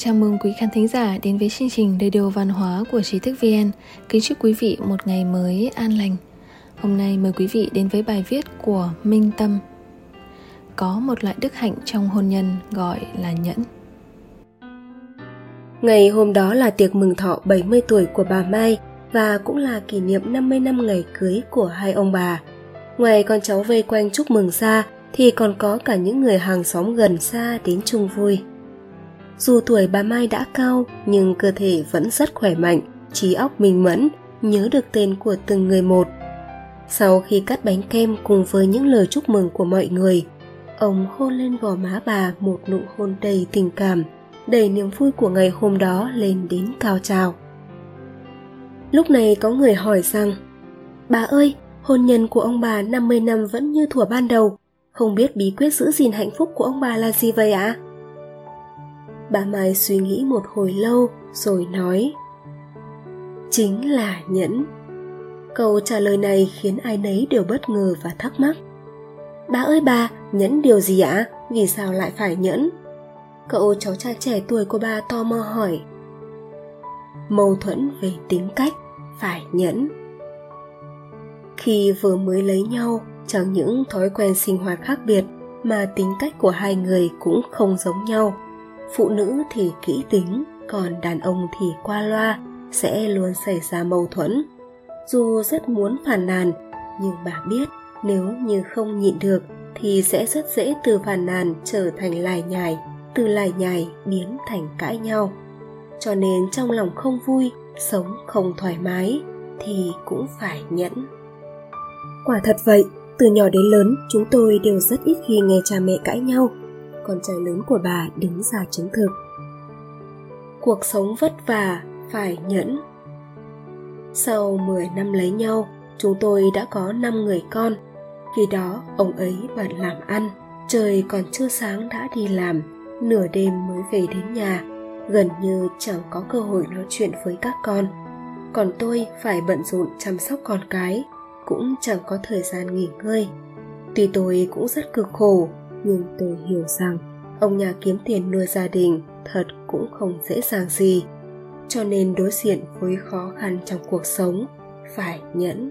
Chào mừng quý khán thính giả đến với chương trình Radio Văn hóa của Trí thức VN. Kính chúc quý vị một ngày mới an lành. Hôm nay mời quý vị đến với bài viết của Minh Tâm. Có một loại đức hạnh trong hôn nhân gọi là nhẫn. Ngày hôm đó là tiệc mừng thọ 70 tuổi của bà Mai và cũng là kỷ niệm 50 năm ngày cưới của hai ông bà. Ngoài con cháu vây quanh chúc mừng xa, thì còn có cả những người hàng xóm gần xa đến chung vui. Dù tuổi bà Mai đã cao nhưng cơ thể vẫn rất khỏe mạnh, trí óc minh mẫn, nhớ được tên của từng người một. Sau khi cắt bánh kem cùng với những lời chúc mừng của mọi người, ông hôn lên gò má bà một nụ hôn đầy tình cảm, đầy niềm vui của ngày hôm đó lên đến cao trào. Lúc này có người hỏi rằng, Bà ơi, hôn nhân của ông bà 50 năm vẫn như thuở ban đầu, không biết bí quyết giữ gìn hạnh phúc của ông bà là gì vậy ạ? À? Bà Mai suy nghĩ một hồi lâu rồi nói Chính là nhẫn Câu trả lời này khiến ai nấy đều bất ngờ và thắc mắc Bà ơi bà, nhẫn điều gì ạ? Vì sao lại phải nhẫn? Cậu cháu trai trẻ tuổi của bà tò mò hỏi Mâu thuẫn về tính cách, phải nhẫn Khi vừa mới lấy nhau, chẳng những thói quen sinh hoạt khác biệt mà tính cách của hai người cũng không giống nhau phụ nữ thì kỹ tính, còn đàn ông thì qua loa, sẽ luôn xảy ra mâu thuẫn. Dù rất muốn phàn nàn, nhưng bà biết nếu như không nhịn được thì sẽ rất dễ từ phàn nàn trở thành lải nhải, từ lải nhải biến thành cãi nhau. Cho nên trong lòng không vui, sống không thoải mái thì cũng phải nhẫn. Quả thật vậy, từ nhỏ đến lớn, chúng tôi đều rất ít khi nghe cha mẹ cãi nhau con trai lớn của bà đứng ra chứng thực. Cuộc sống vất vả, phải nhẫn. Sau 10 năm lấy nhau, chúng tôi đã có 5 người con. Khi đó, ông ấy bận làm ăn, trời còn chưa sáng đã đi làm, nửa đêm mới về đến nhà. Gần như chẳng có cơ hội nói chuyện với các con. Còn tôi phải bận rộn chăm sóc con cái, cũng chẳng có thời gian nghỉ ngơi. Tuy tôi cũng rất cực khổ, nhưng tôi hiểu rằng ông nhà kiếm tiền nuôi gia đình thật cũng không dễ dàng gì cho nên đối diện với khó khăn trong cuộc sống phải nhẫn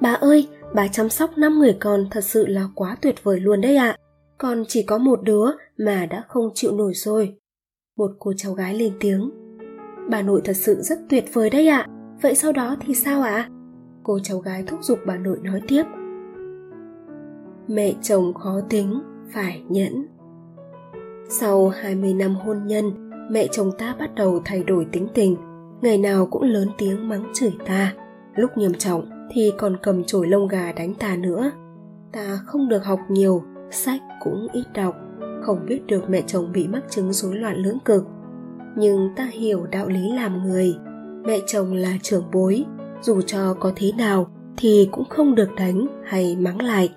bà ơi bà chăm sóc năm người con thật sự là quá tuyệt vời luôn đấy ạ à. con chỉ có một đứa mà đã không chịu nổi rồi một cô cháu gái lên tiếng bà nội thật sự rất tuyệt vời đấy ạ à. vậy sau đó thì sao ạ à? cô cháu gái thúc giục bà nội nói tiếp mẹ chồng khó tính phải nhẫn. Sau 20 năm hôn nhân, mẹ chồng ta bắt đầu thay đổi tính tình. Ngày nào cũng lớn tiếng mắng chửi ta. Lúc nghiêm trọng thì còn cầm chổi lông gà đánh ta nữa. Ta không được học nhiều, sách cũng ít đọc. Không biết được mẹ chồng bị mắc chứng rối loạn lưỡng cực. Nhưng ta hiểu đạo lý làm người. Mẹ chồng là trưởng bối. Dù cho có thế nào thì cũng không được đánh hay mắng lại.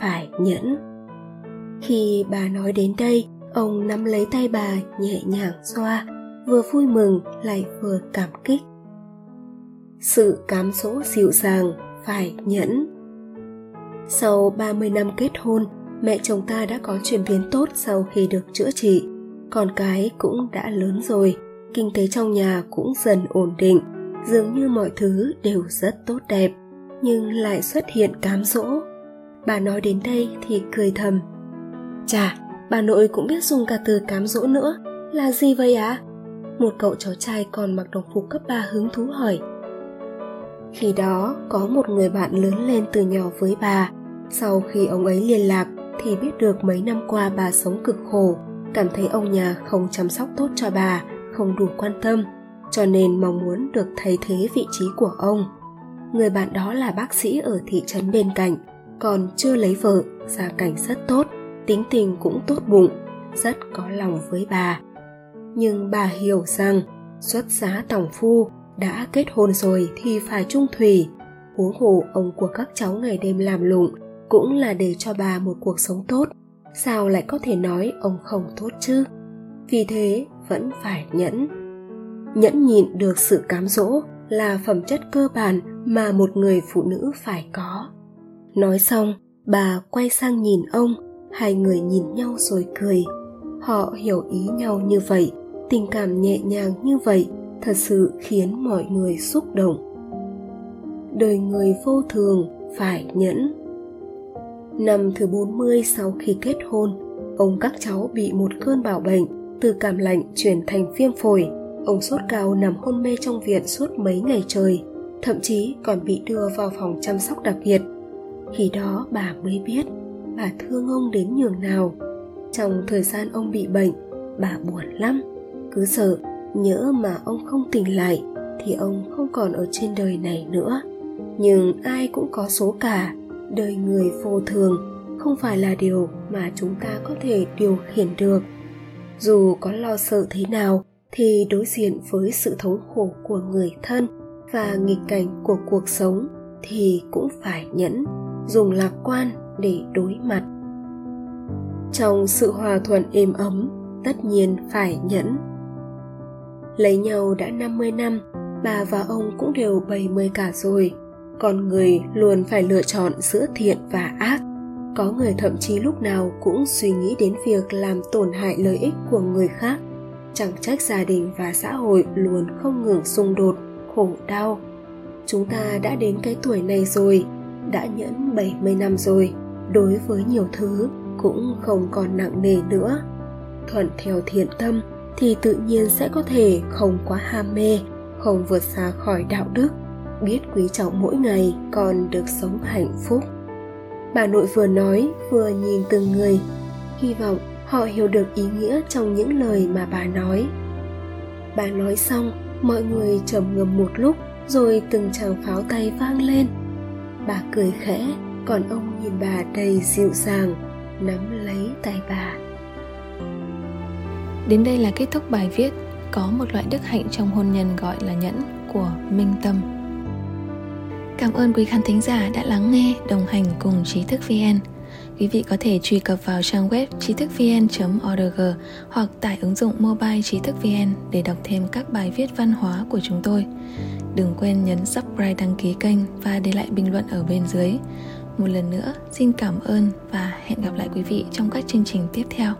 Phải nhẫn khi bà nói đến đây, ông nắm lấy tay bà nhẹ nhàng xoa, vừa vui mừng lại vừa cảm kích. Sự cám dỗ dịu dàng phải nhẫn. Sau 30 năm kết hôn, mẹ chồng ta đã có chuyển biến tốt sau khi được chữa trị. Con cái cũng đã lớn rồi, kinh tế trong nhà cũng dần ổn định, dường như mọi thứ đều rất tốt đẹp, nhưng lại xuất hiện cám dỗ. Bà nói đến đây thì cười thầm chà, bà nội cũng biết dùng cả từ cám dỗ nữa. Là gì vậy ạ? À? một cậu cháu trai còn mặc đồng phục cấp 3 hứng thú hỏi. Khi đó, có một người bạn lớn lên từ nhỏ với bà. Sau khi ông ấy liên lạc, thì biết được mấy năm qua bà sống cực khổ. Cảm thấy ông nhà không chăm sóc tốt cho bà, không đủ quan tâm, cho nên mong muốn được thay thế vị trí của ông. Người bạn đó là bác sĩ ở thị trấn bên cạnh, còn chưa lấy vợ, gia cảnh rất tốt tính tình cũng tốt bụng, rất có lòng với bà. Nhưng bà hiểu rằng, xuất giá tòng phu, đã kết hôn rồi thì phải trung thủy. Huống hồ ông của các cháu ngày đêm làm lụng, cũng là để cho bà một cuộc sống tốt. Sao lại có thể nói ông không tốt chứ? Vì thế, vẫn phải nhẫn. Nhẫn nhịn được sự cám dỗ là phẩm chất cơ bản mà một người phụ nữ phải có. Nói xong, bà quay sang nhìn ông hai người nhìn nhau rồi cười họ hiểu ý nhau như vậy tình cảm nhẹ nhàng như vậy thật sự khiến mọi người xúc động đời người vô thường phải nhẫn Năm thứ 40 sau khi kết hôn, ông các cháu bị một cơn bạo bệnh, từ cảm lạnh chuyển thành viêm phổi. Ông sốt cao nằm hôn mê trong viện suốt mấy ngày trời, thậm chí còn bị đưa vào phòng chăm sóc đặc biệt. Khi đó bà mới biết bà thương ông đến nhường nào. Trong thời gian ông bị bệnh, bà buồn lắm, cứ sợ nhỡ mà ông không tỉnh lại thì ông không còn ở trên đời này nữa. Nhưng ai cũng có số cả, đời người vô thường không phải là điều mà chúng ta có thể điều khiển được dù có lo sợ thế nào thì đối diện với sự thống khổ của người thân và nghịch cảnh của cuộc sống thì cũng phải nhẫn dùng lạc quan để đối mặt. Trong sự hòa thuận êm ấm, tất nhiên phải nhẫn. Lấy nhau đã 50 năm, bà và ông cũng đều 70 cả rồi. Con người luôn phải lựa chọn giữa thiện và ác. Có người thậm chí lúc nào cũng suy nghĩ đến việc làm tổn hại lợi ích của người khác. Chẳng trách gia đình và xã hội luôn không ngừng xung đột, khổ đau. Chúng ta đã đến cái tuổi này rồi đã nhẫn 70 năm rồi. Đối với nhiều thứ, cũng không còn nặng nề nữa. Thuận theo thiện tâm, thì tự nhiên sẽ có thể không quá ham mê, không vượt xa khỏi đạo đức. Biết quý trọng mỗi ngày còn được sống hạnh phúc. Bà nội vừa nói, vừa nhìn từng người. Hy vọng họ hiểu được ý nghĩa trong những lời mà bà nói. Bà nói xong, mọi người trầm ngâm một lúc, rồi từng tràng pháo tay vang lên bà cười khẽ còn ông nhìn bà đầy dịu dàng nắm lấy tay bà đến đây là kết thúc bài viết có một loại đức hạnh trong hôn nhân gọi là nhẫn của minh tâm Cảm ơn quý khán thính giả đã lắng nghe, đồng hành cùng Trí thức VN. Quý vị có thể truy cập vào trang web trí thức vn.org hoặc tải ứng dụng mobile trí thức vn để đọc thêm các bài viết văn hóa của chúng tôi. Đừng quên nhấn subscribe đăng ký kênh và để lại bình luận ở bên dưới. Một lần nữa, xin cảm ơn và hẹn gặp lại quý vị trong các chương trình tiếp theo.